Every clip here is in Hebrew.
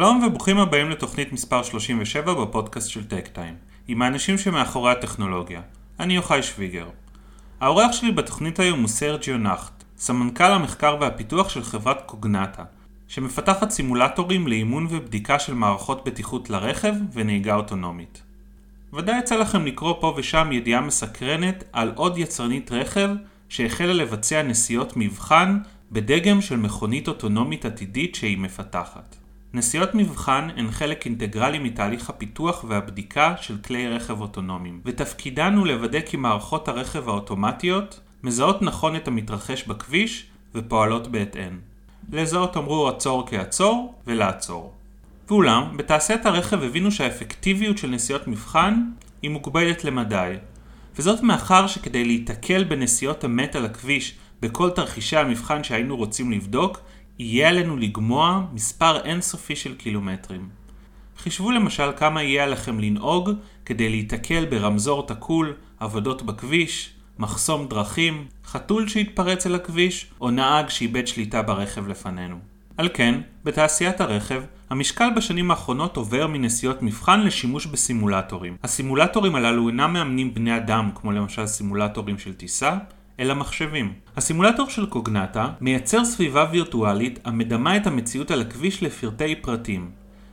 שלום וברוכים הבאים לתוכנית מספר 37 בפודקאסט של טק טיים, עם האנשים שמאחורי הטכנולוגיה. אני יוחאי שוויגר. האורח שלי בתוכנית היום הוא סרג'יו נחט, סמנכ"ל המחקר והפיתוח של חברת קוגנטה, שמפתחת סימולטורים לאימון ובדיקה של מערכות בטיחות לרכב ונהיגה אוטונומית. ודאי יצא לכם לקרוא פה ושם ידיעה מסקרנת על עוד יצרנית רכב שהחלה לבצע נסיעות מבחן בדגם של מכונית אוטונומית עתידית שהיא מפתחת. נסיעות מבחן הן חלק אינטגרלי מתהליך הפיתוח והבדיקה של כלי רכב אוטונומיים, ותפקידן הוא לוודא כי מערכות הרכב האוטומטיות מזהות נכון את המתרחש בכביש ופועלות בהתאם. לזהות אמרו עצור כעצור ולעצור. ואולם, בתעשיית הרכב הבינו שהאפקטיביות של נסיעות מבחן היא מוגבלת למדי, וזאת מאחר שכדי להיתקל בנסיעות אמת על הכביש בכל תרחישי המבחן שהיינו רוצים לבדוק, יהיה עלינו לגמוע מספר אינסופי של קילומטרים. חישבו למשל כמה יהיה עליכם לנהוג כדי להיתקל ברמזור תקול, עבודות בכביש, מחסום דרכים, חתול שהתפרץ אל הכביש, או נהג שאיבד שליטה ברכב לפנינו. על כן, בתעשיית הרכב, המשקל בשנים האחרונות עובר מנסיעות מבחן לשימוש בסימולטורים. הסימולטורים הללו אינם מאמנים בני אדם, כמו למשל סימולטורים של טיסה, אלא מחשבים. הסימולטור של קוגנטה מייצר סביבה וירטואלית המדמה את המציאות על הכביש לפרטי פרטים.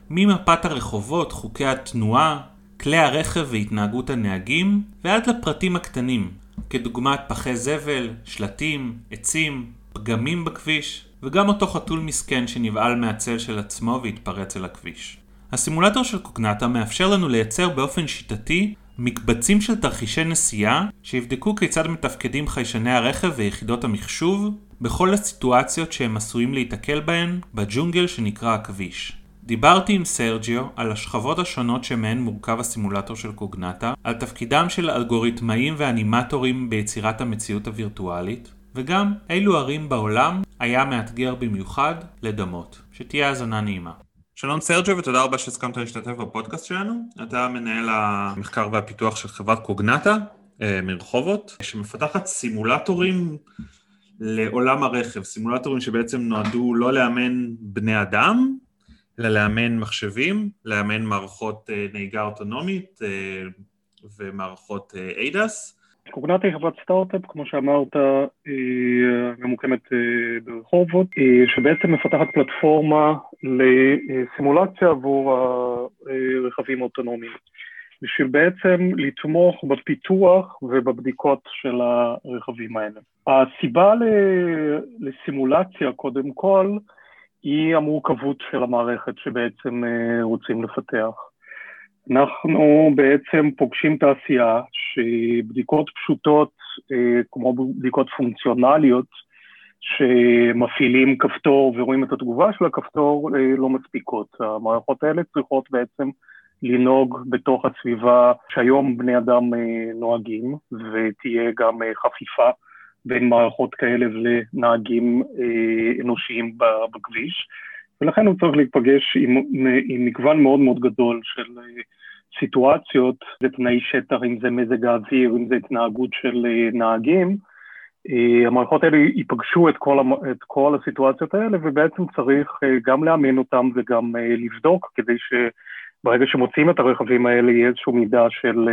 ממפת הרחובות, חוקי התנועה, כלי הרכב והתנהגות הנהגים, ועד לפרטים הקטנים, כדוגמת פחי זבל, שלטים, עצים, פגמים בכביש, וגם אותו חתול מסכן שנבהל מהצל של עצמו והתפרץ אל הכביש. הסימולטור של קוגנטה מאפשר לנו לייצר באופן שיטתי מקבצים של תרחישי נסיעה שיבדקו כיצד מתפקדים חיישני הרכב ויחידות המחשוב בכל הסיטואציות שהם עשויים להיתקל בהן בג'ונגל שנקרא הכביש. דיברתי עם סרג'יו על השכבות השונות שמהן מורכב הסימולטור של קוגנטה, על תפקידם של אלגוריתמאים ואנימטורים ביצירת המציאות הווירטואלית, וגם אילו ערים בעולם היה מאתגר במיוחד לדמות. שתהיה האזנה נעימה. שלום סרג'ו ותודה רבה שהסכמת להשתתף בפודקאסט שלנו. אתה מנהל המחקר והפיתוח של חברת קוגנטה אה, מרחובות, שמפתחת סימולטורים לעולם הרכב, סימולטורים שבעצם נועדו לא לאמן בני אדם, אלא לאמן מחשבים, לאמן מערכות אה, נהיגה אוטונומית אה, ומערכות ADAS. קוגנטה היא חברת סטארט-אפ, כמו שאמרת, היא ממוקמת ברחובות, שבעצם מפתחת פלטפורמה לסימולציה עבור הרכבים האוטונומיים, בשביל בעצם לתמוך בפיתוח ובבדיקות של הרכבים האלה. הסיבה לסימולציה, קודם כל, היא המורכבות של המערכת שבעצם רוצים לפתח. אנחנו בעצם פוגשים תעשייה שבדיקות פשוטות, כמו בדיקות פונקציונליות, שמפעילים כפתור ורואים את התגובה של הכפתור לא מספיקות. המערכות האלה צריכות בעצם לנהוג בתוך הסביבה שהיום בני אדם נוהגים, ותהיה גם חפיפה בין מערכות כאלה לנהגים אנושיים בכביש. ולכן הוא צריך להיפגש עם, עם מגוון מאוד מאוד גדול של סיטואציות ותנאי שטח, אם זה מזג האוויר, אם זה התנהגות של נהגים. המערכות האלה ייפגשו את כל, את כל הסיטואציות האלה ובעצם צריך גם לאמן אותם וגם לבדוק כדי שברגע שמוצאים את הרכבים האלה יהיה איזשהו מידה של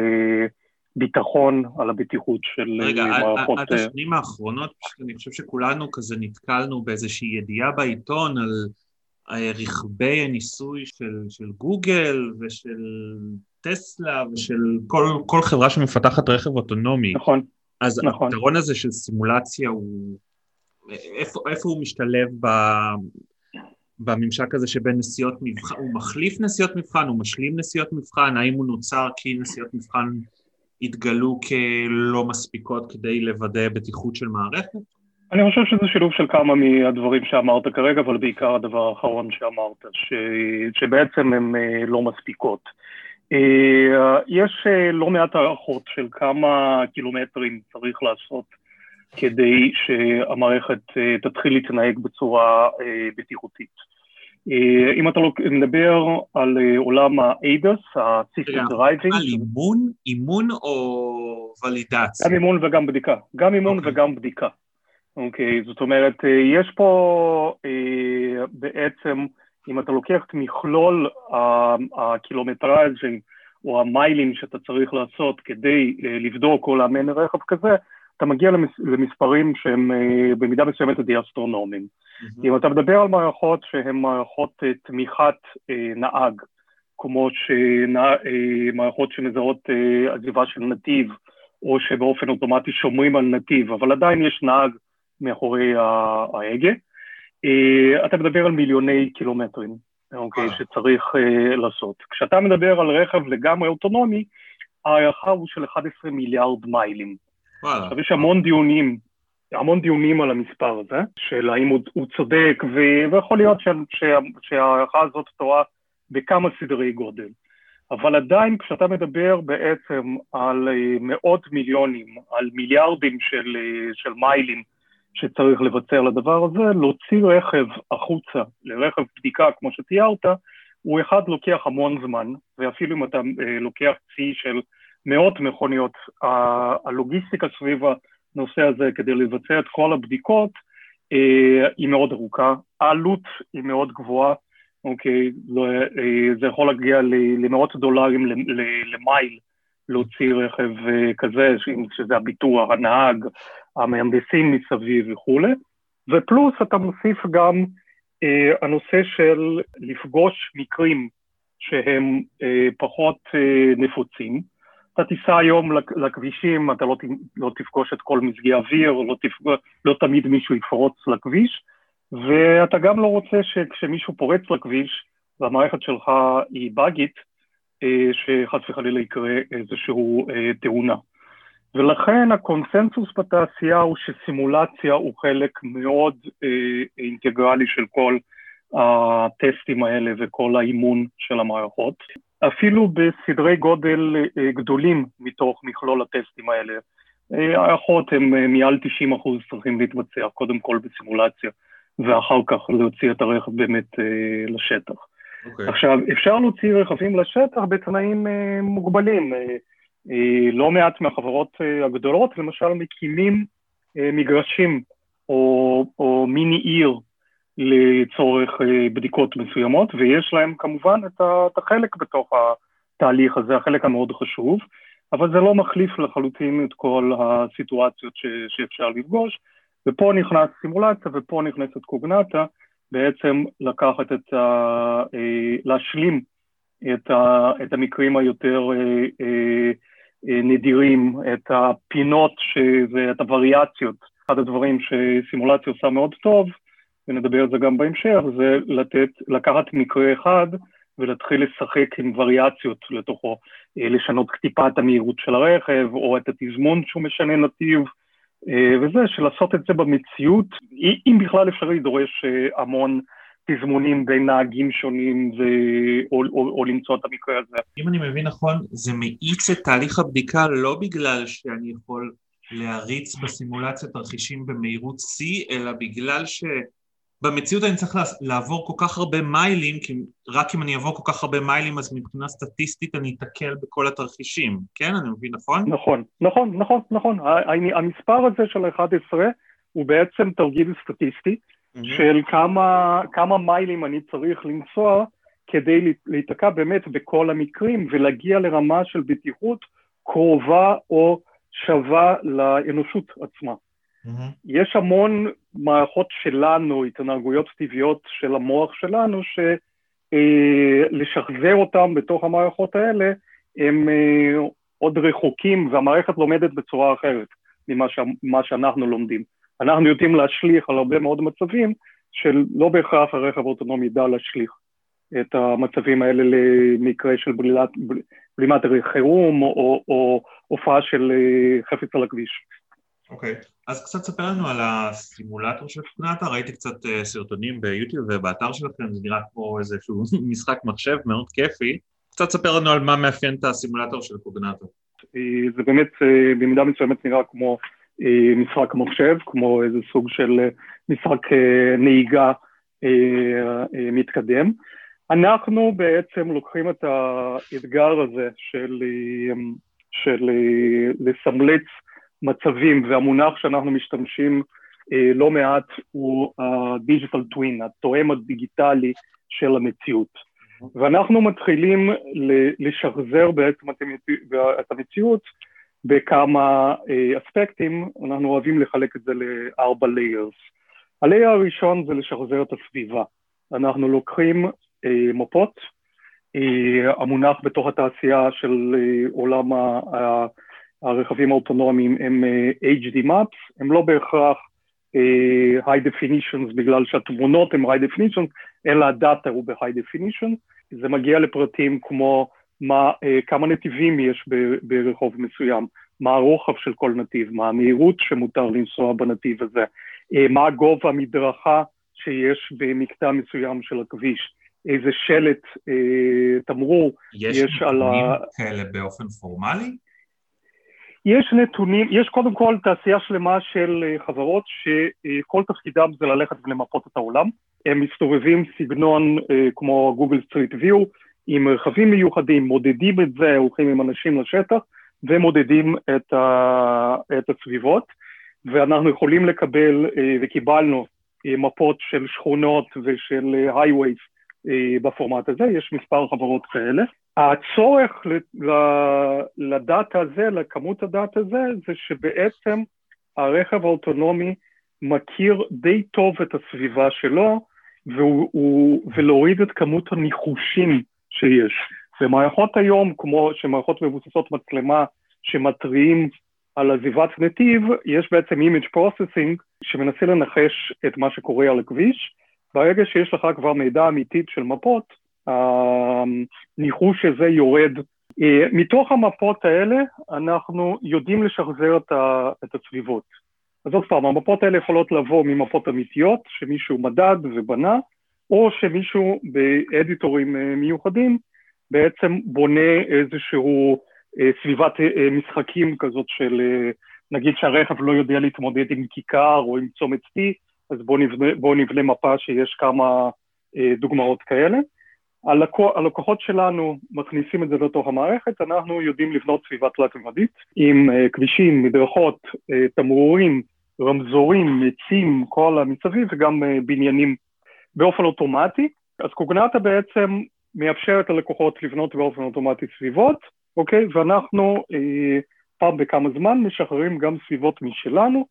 ביטחון על הבטיחות של רגע, מערכות... רגע, עד השנים האחרונות אני חושב שכולנו כזה נתקלנו באיזושהי ידיעה בעיתון על רכבי הניסוי של, של גוגל ושל טסלה ושל כל, כל חברה שמפתחת רכב אוטונומי. נכון. אז נכון. הפתרון הזה של סימולציה הוא... איפה, איפה הוא משתלב ב, בממשק הזה שבין נסיעות מבחן? הוא מחליף נסיעות מבחן? הוא משלים נסיעות מבחן? האם הוא נוצר כי נסיעות מבחן התגלו כלא מספיקות כדי לוודא בטיחות של מערכת? אני חושב שזה שילוב של כמה מהדברים שאמרת כרגע, אבל בעיקר הדבר האחרון שאמרת, ש... שבעצם הן לא מספיקות. יש לא מעט הערכות של כמה קילומטרים צריך לעשות כדי שהמערכת תתחיל להתנהג בצורה בטיחותית. אם אתה לא מדבר על עולם ה-ADAS, ה-System Driving. על אימון? אימון או ולידציה? גם אימון וגם בדיקה. גם אימון okay. וגם בדיקה. אוקיי, זאת אומרת, יש פה בעצם אם אתה לוקח את מכלול הקילומטראז' או המיילים שאתה צריך לעשות כדי לבדוק או לאמן רכב כזה, אתה מגיע למספרים שהם במידה מסוימת די אסטרונומיים. Mm-hmm. אם אתה מדבר על מערכות שהן מערכות תמיכת נהג, כמו מערכות שמזהות עזיבה של נתיב, או שבאופן אוטומטי שומרים על נתיב, אבל עדיין יש נהג מאחורי ההגה. אה, אתה מדבר על מיליוני קילומטרים, אוקיי, אה. שצריך uh, לעשות. כשאתה מדבר על רכב לגמרי אוטונומי, ההערכה הוא של 11 מיליארד מיילים. עכשיו יש המון דיונים, המון דיונים על המספר הזה, של האם הוא, הוא צודק, ו... ויכול להיות שההערכה הזאת טועה בכמה סדרי גודל. אבל עדיין כשאתה מדבר בעצם על אה, מאות מיליונים, על מיליארדים של, אה, של מיילים שצריך לבצע לדבר הזה, להוציא רכב החוצה לרכב בדיקה כמו שתיארת, הוא אחד לוקח המון זמן, ואפילו אם אתה אה, לוקח צי של מאות מכוניות, הלוגיסטיקה סביב הנושא הזה כדי לבצע את כל הבדיקות היא מאוד ארוכה, העלות היא מאוד גבוהה, אוקיי? לא, אה, זה יכול להגיע למאות דולרים למייל להוציא רכב אה, כזה, שזה הביטוח, הנהג, המהנדסים מסביב וכולי, ופלוס אתה מוסיף גם אה, הנושא של לפגוש מקרים שהם אה, פחות אה, נפוצים. אתה תיסע היום לכבישים, אתה לא, לא תפגוש את כל מזגי האוויר, לא, תפגוש, לא תמיד מישהו יפרוץ לכביש, ואתה גם לא רוצה שכשמישהו פורץ לכביש והמערכת שלך היא באגית, שחס וחלילה יקרה איזושהי אה, תאונה. ולכן הקונסנזוס בתעשייה הוא שסימולציה הוא חלק מאוד אה, אינטגרלי של כל הטסטים האלה וכל האימון של המערכות. אפילו בסדרי גודל גדולים מתוך מכלול הטסטים האלה. הערכות הן מעל 90% צריכים להתבצע קודם כל בסימולציה. ואחר כך להוציא את הרכב באמת אה, לשטח. Okay. אוקיי. עכשיו, אפשר להוציא רכבים לשטח בתנאים אה, מוגבלים. אה, אה, לא מעט מהחברות אה, הגדולות, למשל, מקימים אה, מגרשים או, או מיני עיר לצורך אה, בדיקות מסוימות, ויש להם כמובן את, ה, את החלק בתוך התהליך הזה, החלק המאוד חשוב, אבל זה לא מחליף לחלוטין את כל הסיטואציות ש, שאפשר לפגוש. ופה נכנס סימולציה ופה נכנסת קוגנטה, בעצם לקחת את ה... אה, להשלים את, ה, את המקרים היותר אה, אה, נדירים, את הפינות ואת הווריאציות. אחד הדברים שסימולציה עושה מאוד טוב, ונדבר על זה גם בהמשך, זה לתת, לקחת מקרה אחד ולהתחיל לשחק עם וריאציות לתוכו, לשנות טיפה את המהירות של הרכב, או את התזמון שהוא משנה נתיב, וזה שלעשות את זה במציאות, אם בכלל אפשרי, דורש אה, המון תזמונים בין נהגים שונים ו... או, או, או למצוא את המקרה הזה. אם אני מבין נכון, זה מאיץ את תהליך הבדיקה לא בגלל שאני יכול להריץ בסימולציה תרחישים במהירות שיא, אלא בגלל ש... במציאות אני צריך לעבור כל כך הרבה מיילים, כי רק אם אני אעבור כל כך הרבה מיילים אז מבחינה סטטיסטית אני אתקל בכל התרחישים, כן? אני מבין נכון? נכון, נכון, נכון, נכון. המספר הזה של 11 הוא בעצם תרגיל סטטיסטי mm-hmm. של כמה, כמה מיילים אני צריך לנסוע כדי להיתקע באמת בכל המקרים ולהגיע לרמה של בטיחות קרובה או שווה לאנושות עצמה. Mm-hmm. יש המון מערכות שלנו, התנהגויות טבעיות של המוח שלנו, שלשחזר אה, אותם בתוך המערכות האלה, הם אה, עוד רחוקים, והמערכת לומדת בצורה אחרת ממה ש, שאנחנו לומדים. אנחנו יודעים להשליך על הרבה מאוד מצבים שלא בהכרח הרכב האוטונומי ידע להשליך את המצבים האלה למקרה של בלילת, בלימת חירום או, או הופעה של אה, חפץ על הכביש. אוקיי, okay. אז קצת ספר לנו על הסימולטור של קוגנטה, ראיתי קצת uh, סרטונים ביוטיוב ובאתר שלכם, זה נראה כמו איזשהו משחק מחשב מאוד כיפי. קצת ספר לנו על מה מאפיין את הסימולטור של קוגנטה. אה, זה באמת uh, במידה מסוימת נראה כמו משחק מחשב, כמו איזה סוג של משחק נהיגה מתקדם. אנחנו בעצם לוקחים את האתגר הזה של, של לסמלץ מצבים, והמונח שאנחנו משתמשים לא מעט הוא ה-digital twin, התואם הדיגיטלי של המציאות. ואנחנו מתחילים לשחזר בעצם את המציאות בכמה אספקטים, אנחנו אוהבים לחלק את זה לארבע layers. ה-layer הראשון זה לשחזר את הסביבה. אנחנו לוקחים מפות, המונח בתוך התעשייה של עולם הרכבים האוטונומיים הם HD Maps, הם לא בהכרח high definitions בגלל שהתמונות הן high definitions, אלא הדאטה הוא ב-high definition, זה מגיע לפרטים כמו מה, כמה נתיבים יש ברחוב מסוים, מה הרוחב של כל נתיב, מה המהירות שמותר לנסוע בנתיב הזה, מה גובה המדרכה שיש במקטע מסוים של הכביש, איזה שלט, תמרור יש, יש על ה... יש נתונים כאלה באופן פורמלי? יש נתונים, יש קודם כל תעשייה שלמה של אה, חברות שכל תפקידם זה ללכת ולמפות את העולם. הם מסתובבים סגנון אה, כמו Google Street View עם רכבים מיוחדים, מודדים את זה, הולכים עם אנשים לשטח ומודדים את, ה, את הסביבות ואנחנו יכולים לקבל אה, וקיבלנו מפות של שכונות ושל highways בפורמט הזה, יש מספר חברות כאלה. הצורך לדאטה הזה, לכמות הדאטה הזה, זה שבעצם הרכב האוטונומי מכיר די טוב את הסביבה שלו והוא, ולהוריד את כמות הניחושים שיש. ומערכות היום, כמו שמערכות מבוססות מצלמה שמתריעים על עזיבת נתיב, יש בעצם image processing שמנסה לנחש את מה שקורה על הכביש. ברגע שיש לך כבר מידע אמיתית של מפות, הניחוש הזה יורד. אה, מתוך המפות האלה אנחנו יודעים לשחזר את הסביבות. אז עוד פעם, המפות האלה יכולות לבוא ממפות אמיתיות שמישהו מדד ובנה, או שמישהו באדיטורים אה, מיוחדים בעצם בונה איזשהו אה, סביבת משחקים כזאת של נגיד שהרכב לא יודע להתמודד עם כיכר או עם צומת T, אז בואו נבנה, בוא נבנה מפה שיש כמה דוגמאות כאלה. הלקוחות שלנו מכניסים את זה לתוך המערכת, אנחנו יודעים לבנות סביבה תלת-ממדית עם uh, כבישים, מדרכות, uh, תמרורים, רמזורים, עצים, כל המסביב וגם uh, בניינים באופן אוטומטי. אז קוגנטה בעצם מאפשרת ללקוחות לבנות באופן אוטומטי סביבות, אוקיי? ואנחנו uh, פעם בכמה זמן משחררים גם סביבות משלנו.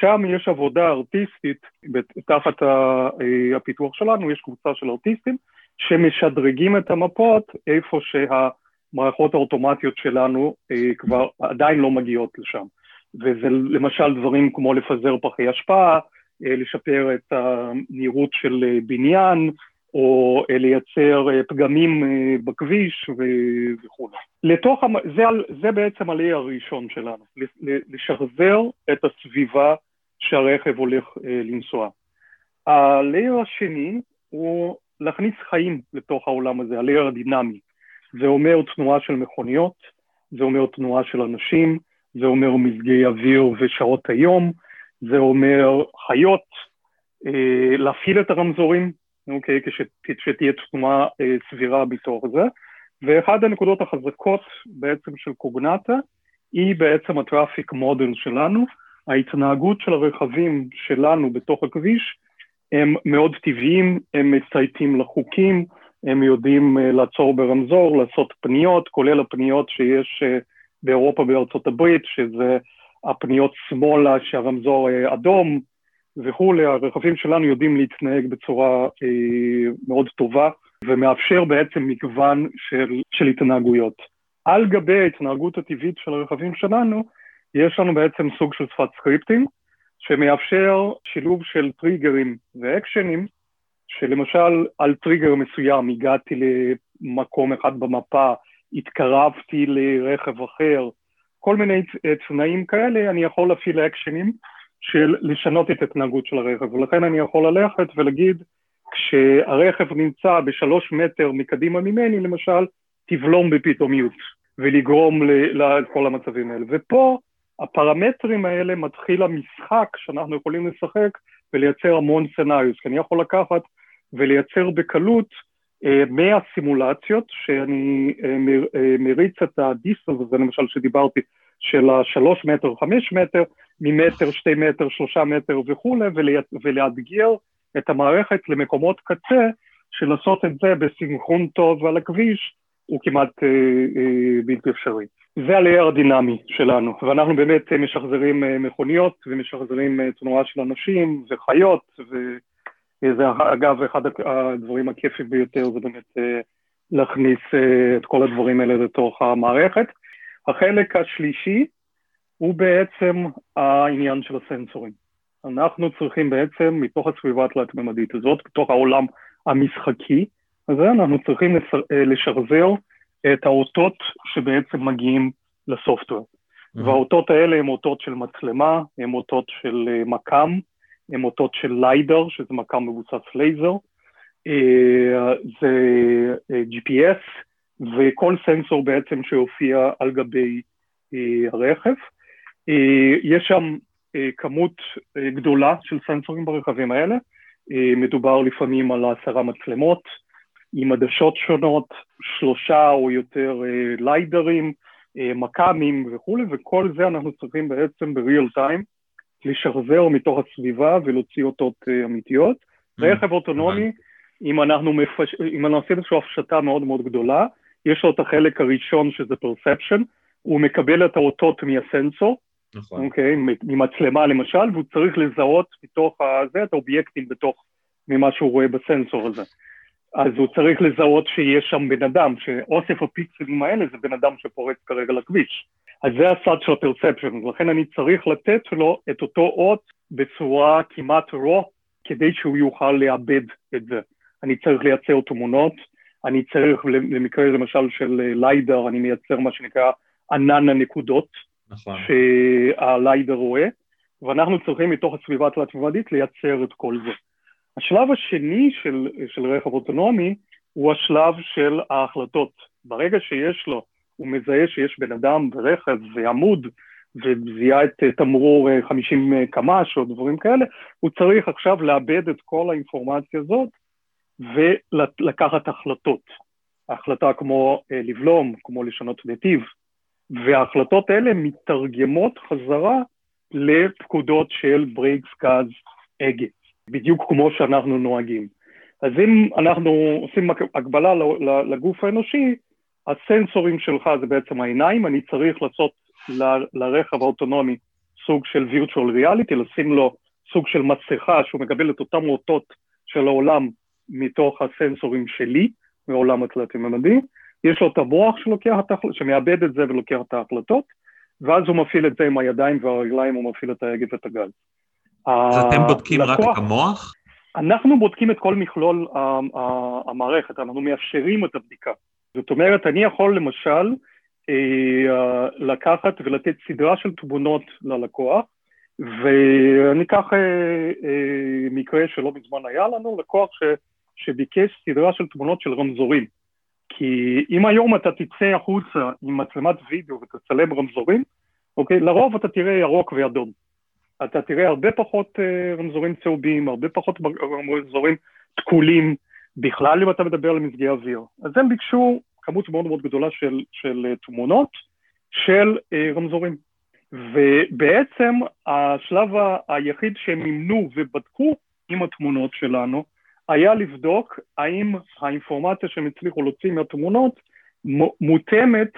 שם יש עבודה ארטיסטית, תחת הפיתוח שלנו, יש קבוצה של ארטיסטים שמשדרגים את המפות איפה שהמערכות האוטומטיות שלנו אה, כבר עדיין לא מגיעות לשם. וזה למשל דברים כמו לפזר פחי השפעה, אה, לשפר את הנראות של אה, בניין, או אה, לייצר אה, פגמים אה, בכביש וכו'. לתוך, זה, זה בעצם ה הראשון שלנו, לשחזר את הסביבה שהרכב הולך לנסוע. ה השני הוא להכניס חיים לתוך העולם הזה, הלייר הדינמי. זה אומר תנועה של מכוניות, זה אומר תנועה של אנשים, זה אומר מזגי אוויר ושעות היום, זה אומר חיות, להפעיל את הרמזורים, אוקיי, כשתהיה תנועה אה, סבירה בתוך זה. ואחת הנקודות החזקות בעצם של קוגנטה היא בעצם הטראפיק מודל שלנו, ההתנהגות של הרכבים שלנו בתוך הכביש הם מאוד טבעיים, הם מצייתים לחוקים, הם יודעים אה, לעצור ברמזור, לעשות פניות, כולל הפניות שיש אה, באירופה ובארצות הברית, שזה הפניות שמאלה שהרמזור אה, אדום וכולי, הרכבים שלנו יודעים להתנהג בצורה אה, מאוד טובה ומאפשר בעצם מגוון של, של התנהגויות. על גבי ההתנהגות הטבעית של הרכבים שלנו, יש לנו בעצם סוג של שפת סקריפטים, שמאפשר שילוב של טריגרים ואקשנים, שלמשל על טריגר מסוים הגעתי למקום אחד במפה, התקרבתי לרכב אחר, כל מיני תנאים כאלה, אני יכול להפעיל אקשנים של לשנות את ההתנהגות של הרכב, ולכן אני יכול ללכת ולהגיד, כשהרכב נמצא בשלוש מטר מקדימה ממני, למשל, תבלום בפתאומיות, ולגרום לכל המצבים האלה. ופה הפרמטרים האלה מתחיל המשחק שאנחנו יכולים לשחק ולייצר המון סצנריוס, כי אני יכול לקחת ולייצר בקלות אה, 100 סימולציות, שאני אה, אה, מריץ את הדיסטנס הזה למשל שדיברתי של השלוש מטר, חמש מטר, ממטר, שתי מטר, שלושה מטר וכולי, ולאתגר את המערכת למקומות קצה, שלעשות את זה בסנכרון טוב על הכביש הוא כמעט אה, אה, בלתי אפשרי. זה ה-layer הדינמי שלנו, ואנחנו באמת משחזרים אה, מכוניות ומשחזרים אה, תנועה של אנשים וחיות, וזה אגב אחד הדברים הכיפים ביותר זה באמת אה, להכניס אה, את כל הדברים האלה לתוך המערכת. החלק השלישי הוא בעצם העניין של הסנסורים. אנחנו צריכים בעצם, מתוך הסביבה התלת-ממדית הזאת, מתוך העולם המשחקי הזה, אנחנו צריכים לשחזר את האותות שבעצם מגיעים לסופטוור. Mm-hmm. והאותות האלה הם אותות של מצלמה, הם אותות של אה, מקם, הם אותות של ליידר, שזה מקם מבוסס לייזר, אה, זה אה, GPS, וכל סנסור בעצם שיופיע על גבי הרכב. יש שם כמות גדולה של סנסורים ברכבים האלה, מדובר לפעמים על עשרה מצלמות, עם עדשות שונות, שלושה או יותר ליידרים, מכ"מים וכולי, וכל זה אנחנו צריכים בעצם ב-real time לשחזר מתוך הסביבה ולהוציא אותות אמיתיות. Mm. רכב אוטונומי, אם אנחנו, מפש... אם אנחנו עושים איזושהי הפשטה מאוד מאוד גדולה, יש לו את החלק הראשון שזה perception, הוא מקבל את האותות מהסנסור, נכון. אוקיי, ממצלמה למשל, והוא צריך לזהות מתוך הזה את האובייקטים בתוך, ממה שהוא רואה בסנסור הזה. אז הוא צריך לזהות שיש שם בן אדם, שאוסף הפיקסלים האלה זה בן אדם שפורץ כרגע לכביש. אז זה הצד של הפרספשן, ולכן אני צריך לתת לו את אותו אות בצורה כמעט רוע, כדי שהוא יוכל לאבד את זה. אני צריך לייצר תמונות, אני צריך, למקרה למשל של ליידר, אני מייצר מה שנקרא ענן הנקודות, נכון. שהליידר רואה, ואנחנו צריכים מתוך הסביבה התלת-ממדית לייצר את כל זה. השלב השני של, של רכב אוטונומי הוא השלב של ההחלטות. ברגע שיש לו, הוא מזהה שיש בן אדם ברכב ועמוד וזיהה את תמרור 50 קמ"ש או דברים כאלה, הוא צריך עכשיו לעבד את כל האינפורמציה הזאת ולקחת החלטות. החלטה כמו אה, לבלום, כמו לשנות נתיב, וההחלטות האלה מתרגמות חזרה לפקודות של brakes, גז, הגה. בדיוק כמו שאנחנו נוהגים. אז אם אנחנו עושים הקבלה לגוף האנושי, הסנסורים שלך זה בעצם העיניים, אני צריך לעשות ל- לרכב האוטונומי סוג של virtual reality, לשים לו סוג של מסכה שהוא מקבל את אותם אותות של העולם מתוך הסנסורים שלי, מעולם התלת-ממדי, יש לו את המוח שלוקח את ההחלטות, שמאבד את זה ולוקח את ההחלטות, ואז הוא מפעיל את זה עם הידיים והרגליים, הוא מפעיל את ההגה ואת הגז. אז אתם בודקים רק את המוח? אנחנו בודקים את כל מכלול המערכת, אנחנו מאפשרים את הבדיקה. זאת אומרת, אני יכול למשל אה, לקחת ולתת סדרה של תמונות ללקוח, ואני אקח אה, אה, מקרה שלא מזמן היה לנו, לקוח ש, שביקש סדרה של תמונות של רמזורים. כי אם היום אתה תצא החוצה עם מצלמת וידאו ותצלם רמזורים, אוקיי, לרוב אתה תראה ירוק ואדום. אתה תראה הרבה פחות אה, רמזורים צהובים, הרבה פחות רמזורים תקולים, בכלל אם אתה מדבר על מזגי אוויר. אז הם ביקשו כמות מאוד מאוד גדולה של, של אה, תמונות של אה, רמזורים. ובעצם השלב היחיד שהם מימנו ובדקו עם התמונות שלנו היה לבדוק האם האינפורמציה שהם הצליחו להוציא מהתמונות מותאמת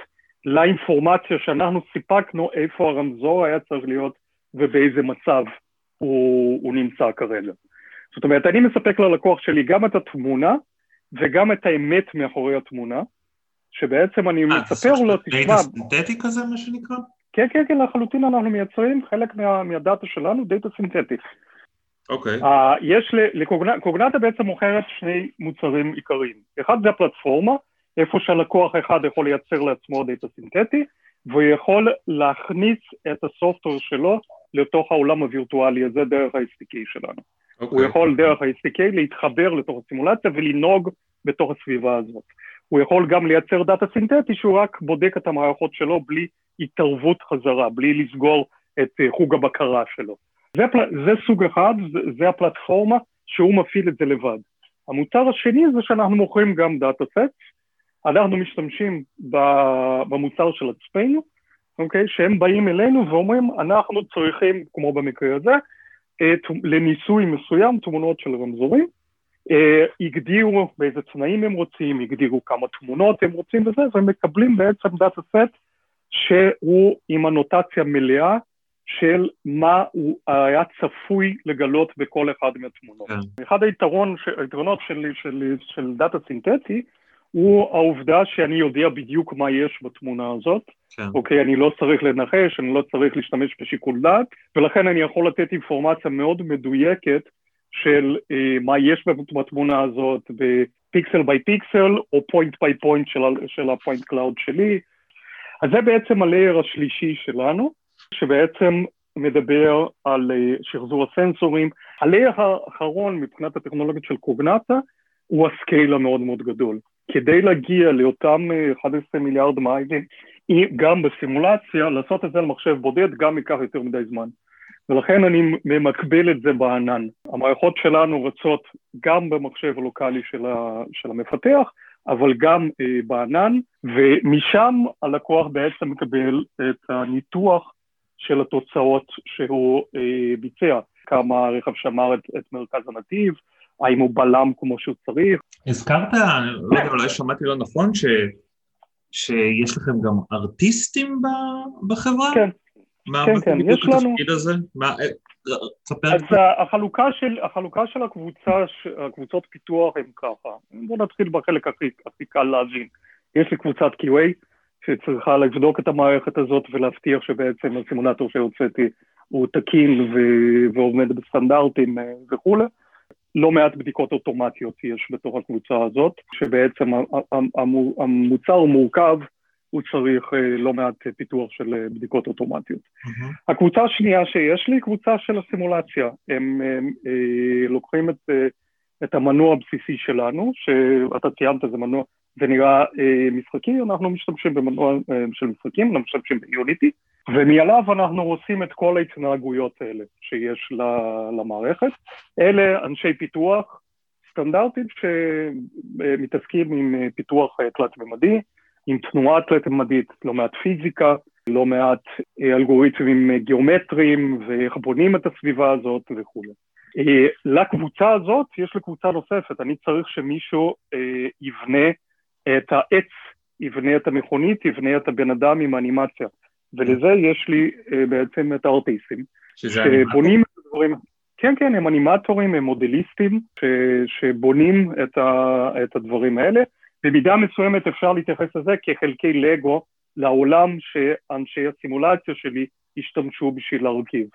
לאינפורמציה שאנחנו סיפקנו איפה הרמזור היה צריך להיות ובאיזה מצב הוא, הוא נמצא כרגע. זאת אומרת, אני מספק ללקוח שלי גם את התמונה וגם את האמת מאחורי התמונה, שבעצם אני אה, אה, מספר לו, תשמע... דאטה סינתטי כזה, מה שנקרא? כן, כן, כן, לחלוטין אנחנו מייצרים חלק מה, מהדאטה שלנו, דאטה סינתטי. אוקיי. Okay. אה, יש לקוגנטה בעצם מוכרת שני מוצרים עיקריים. אחד זה הפלטפורמה, איפה שהלקוח אחד יכול לייצר לעצמו דאטה סינתטי, והוא יכול להכניס את הסופטור שלו לתוך העולם הווירטואלי הזה דרך ה-SDK שלנו. Okay. הוא אוקיי. יכול דרך ה-SDK להתחבר לתוך הסימולציה ולנהוג בתוך הסביבה הזאת. הוא יכול גם לייצר דאטה סינתטי שהוא רק בודק את המערכות שלו בלי התערבות חזרה, בלי לסגור את אה, חוג הבקרה שלו. זה, זה סוג אחד, זה, זה הפלטפורמה שהוא מפעיל את זה לבד. המוצר השני זה שאנחנו מוכרים גם data set, אנחנו משתמשים במוצר של עצמנו, אוקיי? שהם באים אלינו ואומרים, אנחנו צריכים, כמו במקרה הזה, את, לניסוי מסוים תמונות של רמזורים, אה, הגדירו באיזה תנאים הם רוצים, הגדירו כמה תמונות הם רוצים וזה, והם מקבלים בעצם data set שהוא עם אנוטציה מלאה של מה הוא היה צפוי לגלות בכל אחד מהתמונות. כן. אחד היתרון, היתרונות של, של, של דאטה סינתטי הוא העובדה שאני יודע בדיוק מה יש בתמונה הזאת. כן. אוקיי, אני לא צריך לנחש, אני לא צריך להשתמש בשיקול דעת, ולכן אני יכול לתת אינפורמציה מאוד מדויקת של אה, מה יש בתמונה הזאת ב pixel by pixel או point by point של ה point cloud שלי. אז זה בעצם ה layer השלישי שלנו, שבעצם מדבר על אה, שחזור הסנסורים. ה layer האחרון מבחינת הטכנולוגיות של קוגנטה הוא הסקייל המאוד מאוד גדול. כדי להגיע לאותם 11 אה, מיליארד מיילים, גם בסימולציה, לעשות את זה על מחשב בודד גם ייקח יותר מדי זמן. ולכן אני ממקבל את זה בענן. המערכות שלנו רצות גם במחשב הלוקאלי של, ה, של המפתח, אבל גם אה, בענן, ומשם הלקוח בעצם מקבל את הניתוח של התוצאות שהוא אה, ביצע. כמה הרכב שמר את, את מרכז הנתיב, האם הוא בלם כמו שהוא צריך. הזכרת, לא יודע, אולי שמעתי לא נכון, ש, שיש לכם גם ארטיסטים בחברה? כן. מה כן, כן, בדיוק התפקיד הזה? מה, אה, תספר. אז החלוקה של, החלוקה של הקבוצה, הקבוצות פיתוח הם ככה. בואו נתחיל בחלק הכי, הכי קל להבין. יש לי קבוצת QA שצריכה לבדוק את המערכת הזאת ולהבטיח שבעצם הסימולטור שהוצאתי הוא תקין ועומד בסטנדרטים אה, וכולי. לא מעט בדיקות אוטומטיות יש בתוך הקבוצה הזאת, שבעצם המוצר מורכב, הוא צריך אה, לא מעט פיתוח של אה, בדיקות אוטומטיות. Mm-hmm. הקבוצה השנייה שיש לי היא קבוצה של הסימולציה. הם, הם, הם לוקחים את, את המנוע הבסיסי שלנו, שאתה ציינת, זה מנוע, זה נראה משחקי, אנחנו משתמשים במנוע של משחקים, אנחנו משתמשים ביוניטי, ומעליו אנחנו עושים את כל ההתנהגויות האלה שיש למערכת. אלה אנשי פיתוח סטנדרטיים שמתעסקים עם פיתוח תלת-ממדי, עם תנועה תלת-ממדית, לא מעט פיזיקה, לא מעט אה, אלגוריתמים גיאומטריים ואיך בונים את הסביבה הזאת וכולי. אה, לקבוצה הזאת יש לי קבוצה נוספת, אני צריך שמישהו אה, יבנה את העץ, יבנה את המכונית, יבנה את הבן אדם עם האנימציה. ולזה יש לי אה, בעצם את הארטיסטים. שזה שבונים את הדברים, כן, כן, הם אנימטורים, הם מודליסטים, ש, שבונים את, ה, את הדברים האלה. במידה מסוימת אפשר להתייחס לזה כחלקי לגו לעולם שאנשי הסימולציה שלי השתמשו בשביל להרכיב.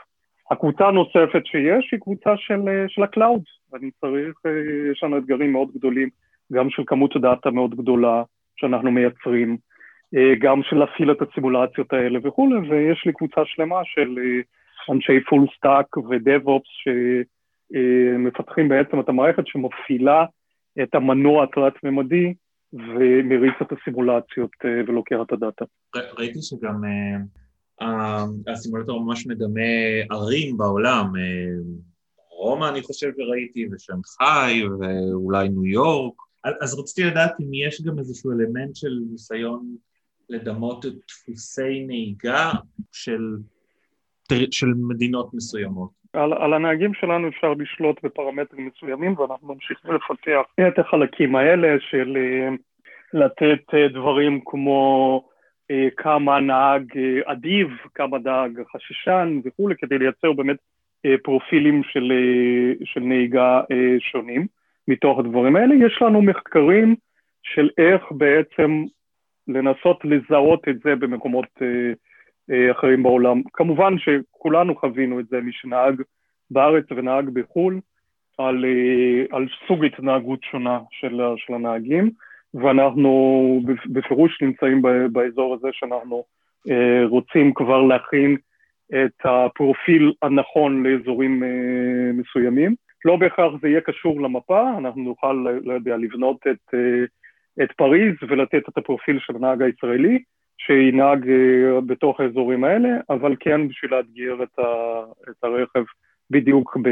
הקבוצה הנוספת שיש היא קבוצה של, אה, של ה cloud, ואני צריך, אה, יש לנו אתגרים מאוד גדולים, גם של כמות דאטה מאוד גדולה שאנחנו מייצרים, אה, גם של להפעיל את הסימולציות האלה וכולי, ויש לי קבוצה שלמה של אה, אנשי full stack ו DevOps שמפתחים בעצם את המערכת שמפעילה את המנוע התלת-ממדי ומריץ את הסימולציות אה, ולוקח את הדאטה. ראיתי שגם הסימולטור ממש מדמה ערים בעולם, רומא אני חושב וראיתי, ושנגחאי, ואולי ניו יורק. אז רציתי לדעת אם יש גם איזשהו אלמנט של ניסיון לדמות את דפוסי נהיגה של, של מדינות מסוימות. על, על הנהגים שלנו אפשר לשלוט בפרמטרים מסוימים ואנחנו ממשיכים לפתח את החלקים האלה של אה, לתת אה, דברים כמו אה, כמה נהג אדיב, כמה נהג חששן וכולי, כדי לייצר באמת פרופילים של, של נהיגה שונים מתוך הדברים האלה. יש לנו מחקרים של איך בעצם לנסות לזהות את זה במקומות אה, אה, אחרים בעולם. כמובן שכולנו חווינו את זה, מי שנהג בארץ ונהג בחו"ל, על, אה, על סוג התנהגות שונה של, של הנהגים, ואנחנו בפירוש נמצאים באזור הזה שאנחנו אה, רוצים כבר להכין את הפרופיל הנכון לאזורים אה, מסוימים. לא בהכרח זה יהיה קשור למפה, אנחנו נוכל, לא יודע, לבנות את... אה, את פריז ולתת את הפרופיל של הנהג הישראלי, שינהג אה, בתוך האזורים האלה, אבל כן בשביל לאתגר את, את הרכב בדיוק, ב,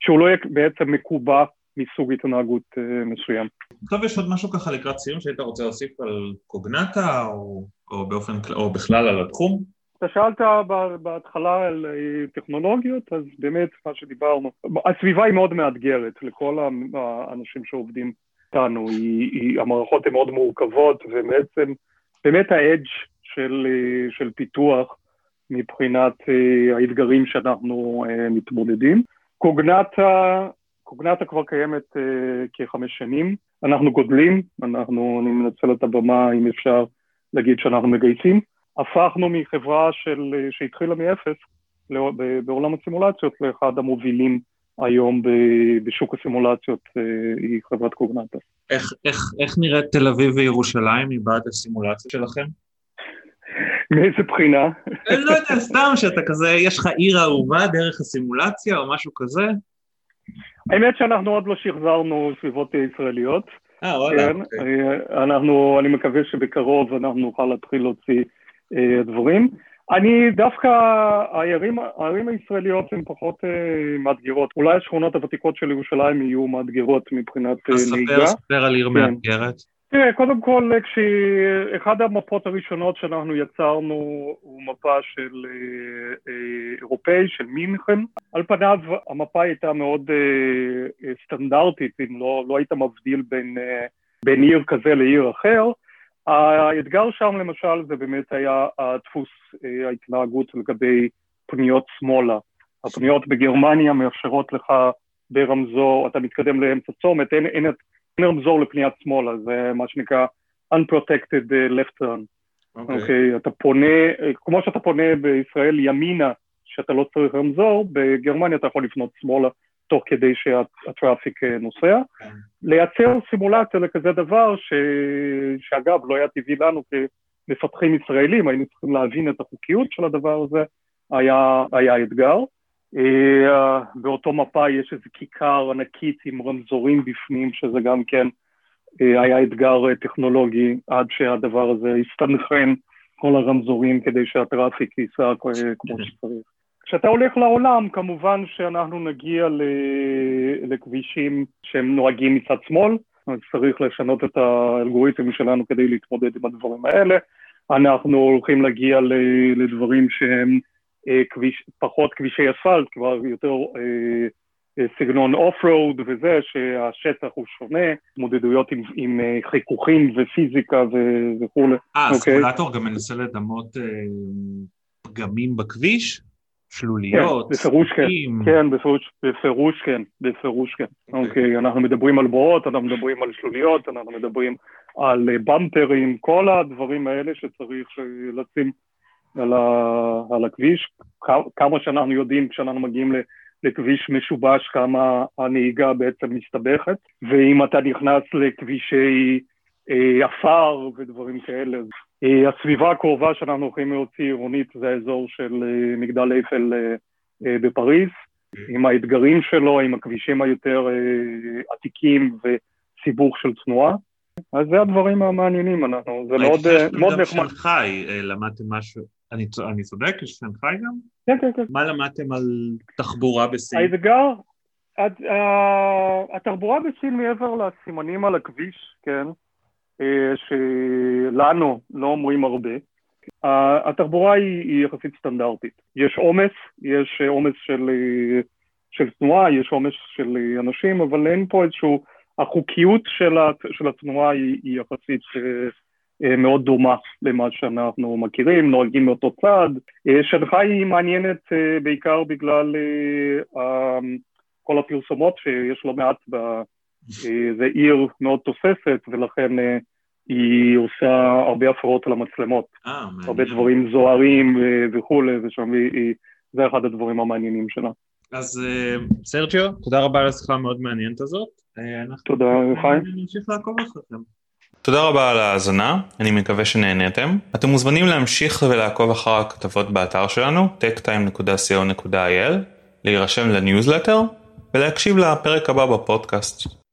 שהוא לא יהיה בעצם מקובע מסוג התנהגות אה, מסוים. טוב, יש עוד משהו ככה לקראת סיום שהיית רוצה להוסיף על קוגנטה או... או באופן, או בכלל על התחום? אתה שאלת בהתחלה על אה, טכנולוגיות, אז באמת מה שדיברנו, הסביבה היא מאוד מאתגרת לכל האנשים שעובדים איתנו, המערכות הן מאוד מורכבות ובעצם באמת האדג' של, אה, של פיתוח מבחינת אה, האתגרים שאנחנו מתמודדים. קוגנטה, קוגנטה כבר קיימת כחמש שנים, אנחנו גודלים, אנחנו, אני מנצל את הבמה אם אפשר להגיד שאנחנו מגייסים. הפכנו מחברה של, שהתחילה מאפס בעולם הסימולציות לאחד המובילים היום בשוק הסימולציות, אה, היא חברת קוגנטה. איך, איך, איך נראית תל אביב וירושלים מבעד הסימולציה שלכם? מאיזה בחינה? אני לא יודע, סתם שאתה כזה, יש לך עיר אהובה דרך הסימולציה או משהו כזה? האמת שאנחנו עוד לא שחזרנו סביבות ישראליות. אה, וואלה. כן, אוקיי. אה, אנחנו, אני מקווה שבקרוב אנחנו נוכל להתחיל להוציא אה, דברים. אני דווקא, הערים, הערים הישראליות הן פחות uh, מאתגרות. אולי השכונות הוותיקות של ירושלים יהיו מאתגרות מבחינת uh, נהיגה. אז ספר על עיר כן. מאתגרת. תראה, קודם כל, כשאחד המפות הראשונות שאנחנו יצרנו הוא מפה של uh, uh, אירופאי, של מינכן. על פניו המפה הייתה מאוד uh, סטנדרטית, אם לא, לא היית מבדיל בין, uh, בין עיר כזה לעיר אחר. האתגר שם למשל זה באמת היה הדפוס אה, ההתנהגות לגבי פניות שמאלה. הפניות בגרמניה מאפשרות לך ברמזור, אתה מתקדם לאמצע צומת, אין, אין, אין רמזור לפניית שמאלה, זה מה שנקרא unprotected אה, left turn. אוקיי, okay. okay, אתה פונה, אה, כמו שאתה פונה בישראל ימינה, שאתה לא צריך רמזור, בגרמניה אתה יכול לפנות שמאלה תוך כדי שהטראפיק אה, נוסע. לייצר סימולציה לכזה דבר, ש... שאגב לא היה טבעי לנו כמפתחים ישראלים, היינו צריכים להבין את החוקיות של הדבר הזה, היה, היה אתגר. אה, באותו מפה יש איזו כיכר ענקית עם רמזורים בפנים, שזה גם כן אה, היה אתגר טכנולוגי עד שהדבר הזה הסתנכרן כל הרמזורים כדי שהטראפיק ייסע כמו. שצריך. כשאתה הולך לעולם, כמובן שאנחנו נגיע לכבישים שהם נוהגים מצד שמאל, אז צריך לשנות את האלגוריתם שלנו כדי להתמודד עם הדברים האלה. אנחנו הולכים להגיע לדברים שהם אה, כביש, פחות כבישי אספלט, כבר יותר אה, אה, סגנון off-road וזה, שהשטח הוא שונה, התמודדויות עם, עם חיכוכים ופיזיקה וכולי. אה, אוקיי? הסימולטור גם מנסה לדמות פגמים בכביש? שלוליות, כן, בפירוש כן, כן, בפירוש, בפירוש כן, בפירוש כן. אוקיי, okay, אנחנו מדברים על בורות, אנחנו מדברים על שלוליות, אנחנו מדברים על אה, במפרים, כל הדברים האלה שצריך אה, לשים על, ה, על הכביש. כמה שאנחנו יודעים כשאנחנו מגיעים לכביש משובש, כמה הנהיגה בעצם מסתבכת, ואם אתה נכנס לכבישי אה, עפר ודברים כאלה, אה, הסביבה הקרובה שאנחנו הולכים להוציא עירונית זה האזור של אה, מגדל אייפל אה, בפריז, עם האתגרים שלו, עם הכבישים היותר עתיקים וסיבוך של תנועה. אז זה הדברים המעניינים, אנחנו, זה מאוד מאוד נחמד. הייתי חי, למדתם משהו, אני, אני צודק? יש חי גם? כן, כן, כן. מה למדתם על תחבורה בסין? האתגר, התחבורה בסין מעבר לסימנים על הכביש, כן, אה, שלנו לא אומרים הרבה. התחבורה היא, היא יחסית סטנדרטית. יש עומס, יש עומס של, של תנועה, יש עומס של אנשים, אבל אין פה איזשהו, החוקיות של, של התנועה היא, היא יחסית אה, מאוד דומה למה שאנחנו מכירים, נוהגים מאותו צד. אה, שנגחאי היא מעניינת בעיקר בגלל כל הפרסומות שיש לא מעט זה עיר מאוד תוססת, ולכן אה, היא עושה הרבה הפרעות על המצלמות. אה, הרבה דברים זוהרים אה, וכולי, ושם היא, זה אחד הדברים המעניינים שלה. אז סרג'יו, תודה רבה על השיחה המאוד מעניינת הזאת. תודה, חיים. נמשיך לעקוב אחריכם. תודה רבה על ההאזנה, אני מקווה שנהניתם. אתם מוזמנים להמשיך ולעקוב אחר הכתבות באתר שלנו, techtime.co.il, להירשם לניוזלטר ולהקשיב לפרק הבא בפודקאסט.